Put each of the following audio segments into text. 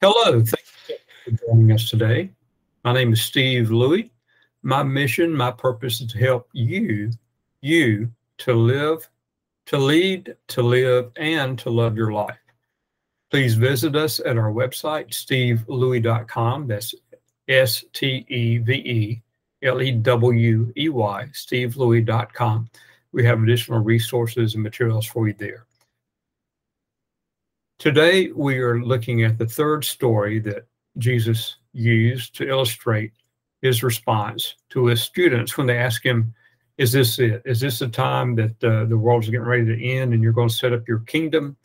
Hello, thank you for joining us today. My name is Steve Lewey. My mission, my purpose is to help you, you to live, to lead, to live, and to love your life. Please visit us at our website, stevelewey.com. That's S T E V E L E W E Y, stevelewey.com. We have additional resources and materials for you there. Today, we are looking at the third story that Jesus used to illustrate his response to his students when they ask him, Is this it? Is this the time that uh, the world is getting ready to end and you're going to set up your kingdom?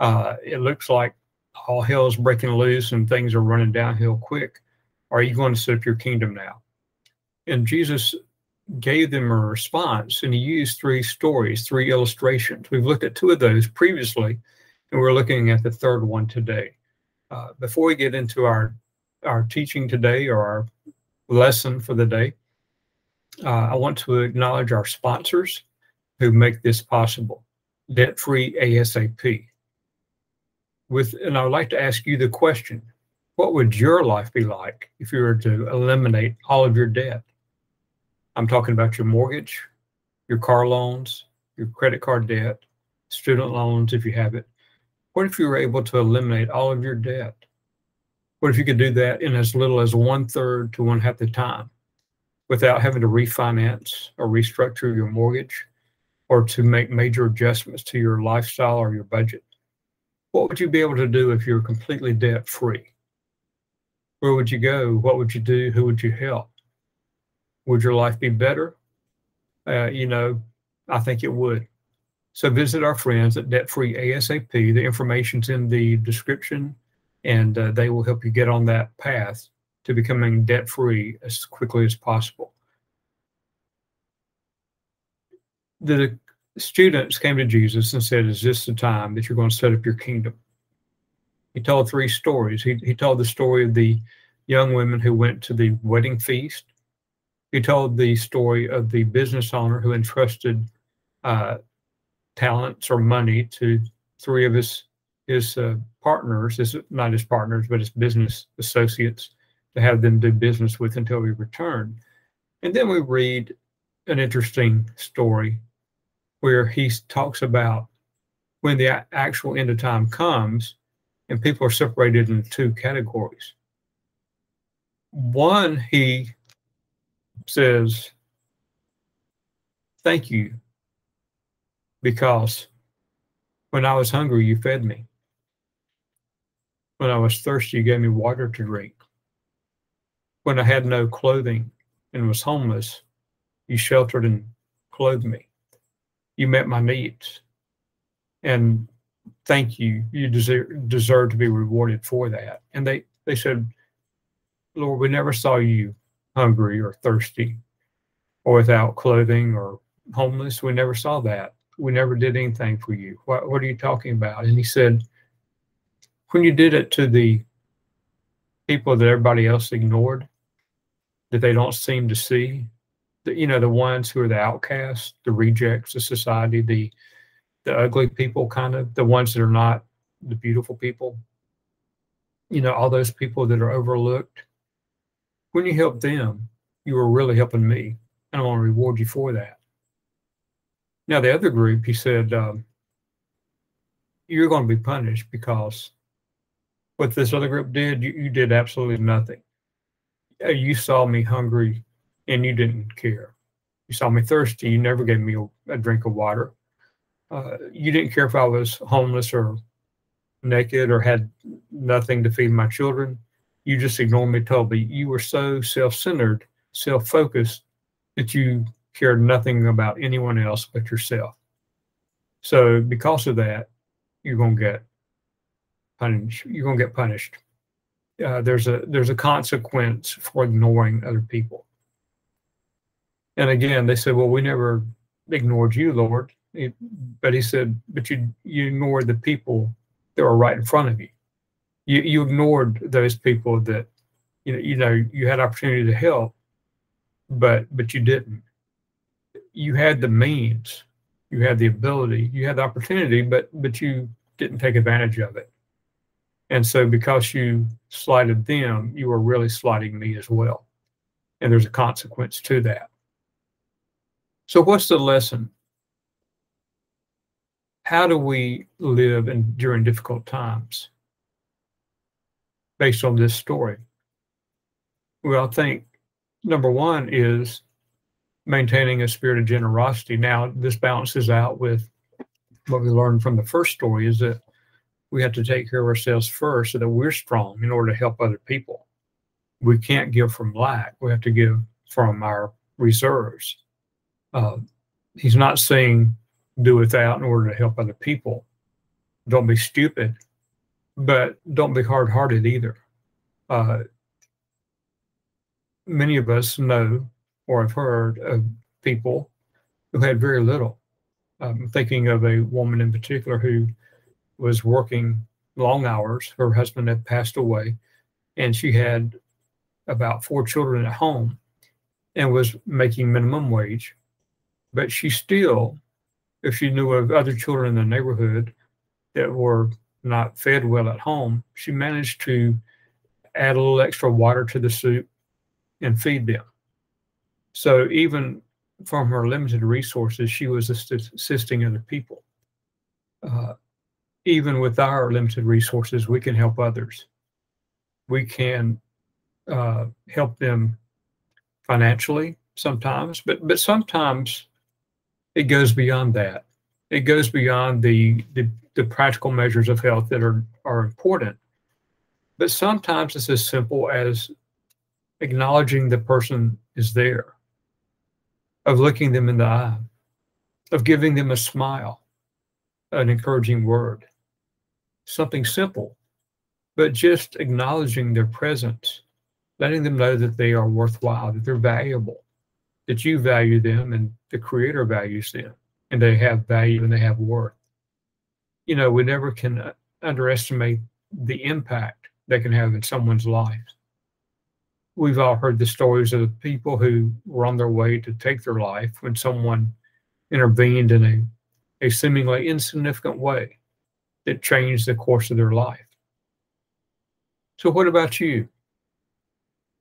Uh, it looks like all hell is breaking loose and things are running downhill quick. Are you going to set up your kingdom now? And Jesus gave them a response and he used three stories, three illustrations. We've looked at two of those previously and we're looking at the third one today. Uh, before we get into our our teaching today or our lesson for the day, uh, I want to acknowledge our sponsors who make this possible. Debt free ASAP. With and I would like to ask you the question: What would your life be like if you were to eliminate all of your debt? I'm talking about your mortgage, your car loans, your credit card debt, student loans if you have it, what if you were able to eliminate all of your debt? What if you could do that in as little as one third to one half the time without having to refinance or restructure your mortgage or to make major adjustments to your lifestyle or your budget? What would you be able to do if you were completely debt free? Where would you go? What would you do? Who would you help? Would your life be better? Uh, you know, I think it would. So visit our friends at Debt Free ASAP. The information's in the description, and uh, they will help you get on that path to becoming debt free as quickly as possible. The students came to Jesus and said, Is this the time that you're going to set up your kingdom? He told three stories. He, he told the story of the young women who went to the wedding feast. He told the story of the business owner who entrusted uh, talents or money to three of his his uh, partners, his not his partners, but his business associates, to have them do business with until we return. And then we read an interesting story where he talks about when the actual end of time comes and people are separated into two categories. One, he says, Thank you because when I was hungry, you fed me. When I was thirsty, you gave me water to drink. When I had no clothing and was homeless, you sheltered and clothed me. You met my needs. And thank you. You deserve, deserve to be rewarded for that. And they, they said, Lord, we never saw you hungry or thirsty or without clothing or homeless. We never saw that we never did anything for you. What, what are you talking about? And he said, when you did it to the people that everybody else ignored, that they don't seem to see, the, you know, the ones who are the outcasts, the rejects of society, the the ugly people, kind of the ones that are not the beautiful people, you know, all those people that are overlooked. When you help them, you are really helping me, and I want to reward you for that. Now, the other group, he said, um, you're going to be punished because what this other group did, you, you did absolutely nothing. You saw me hungry and you didn't care. You saw me thirsty. You never gave me a, a drink of water. Uh, you didn't care if I was homeless or naked or had nothing to feed my children. You just ignored me totally. You were so self centered, self focused that you cared nothing about anyone else but yourself. So because of that, you're gonna get punished. You're gonna get punished. Uh, there's a there's a consequence for ignoring other people. And again, they said, "Well, we never ignored you, Lord." It, but he said, "But you you ignored the people that were right in front of you. You you ignored those people that you know you know you had opportunity to help, but but you didn't you had the means, you had the ability, you had the opportunity, but but you didn't take advantage of it. And so, because you slighted them, you were really slighting me as well. And there's a consequence to that. So, what's the lesson? How do we live in, during difficult times based on this story? Well, I think number one is maintaining a spirit of generosity. Now, this balances out with what we learned from the first story is that we have to take care of ourselves first so that we're strong in order to help other people. We can't give from lack. We have to give from our reserves. Uh, he's not saying do without in order to help other people. Don't be stupid, but don't be hard hearted either. Uh, many of us know or I've heard of people who had very little. I'm thinking of a woman in particular who was working long hours. Her husband had passed away, and she had about four children at home and was making minimum wage. But she still, if she knew of other children in the neighborhood that were not fed well at home, she managed to add a little extra water to the soup and feed them. So even from her limited resources, she was assisting other people. Uh, even with our limited resources, we can help others. We can uh, help them financially sometimes, but but sometimes it goes beyond that. It goes beyond the, the the practical measures of health that are are important. But sometimes it's as simple as acknowledging the person is there, of looking them in the eye, of giving them a smile, an encouraging word, something simple, but just acknowledging their presence, letting them know that they are worthwhile, that they're valuable, that you value them and the Creator values them, and they have value and they have worth. You know, we never can underestimate the impact they can have in someone's life we've all heard the stories of people who were on their way to take their life when someone intervened in a, a seemingly insignificant way that changed the course of their life. So, what about you?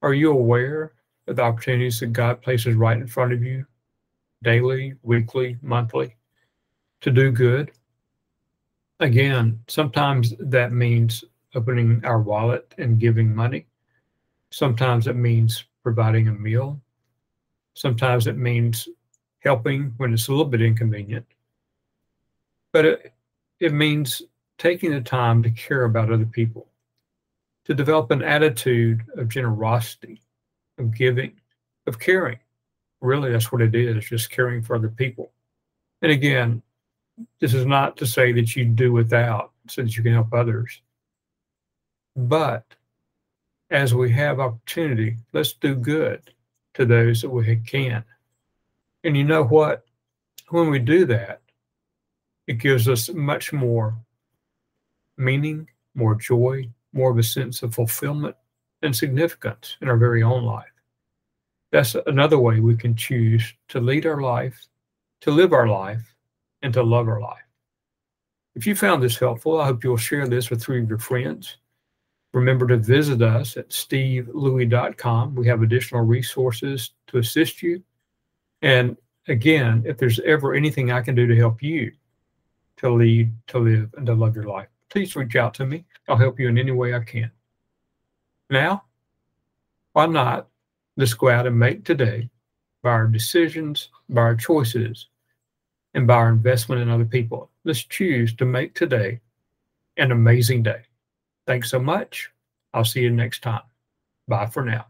Are you aware of the opportunities that God places right in front of you daily, weekly, monthly to do good? Again, sometimes that means opening our wallet and giving money. Sometimes it means providing a meal. Sometimes it means helping when it's a little bit inconvenient. But it, it means taking the time to care about other people, to develop an attitude of generosity, of giving, of caring. Really, that's what it is, just caring for other people. And again, this is not to say that you do without so that you can help others. But as we have opportunity, let's do good to those that we can. And you know what? When we do that, it gives us much more meaning, more joy, more of a sense of fulfillment and significance in our very own life. That's another way we can choose to lead our life, to live our life, and to love our life. If you found this helpful, I hope you'll share this with three of your friends. Remember to visit us at stevelewey.com. We have additional resources to assist you. And again, if there's ever anything I can do to help you to lead, to live, and to love your life, please reach out to me. I'll help you in any way I can. Now, why not? Let's go out and make today, by our decisions, by our choices, and by our investment in other people. Let's choose to make today an amazing day. Thanks so much. I'll see you next time. Bye for now.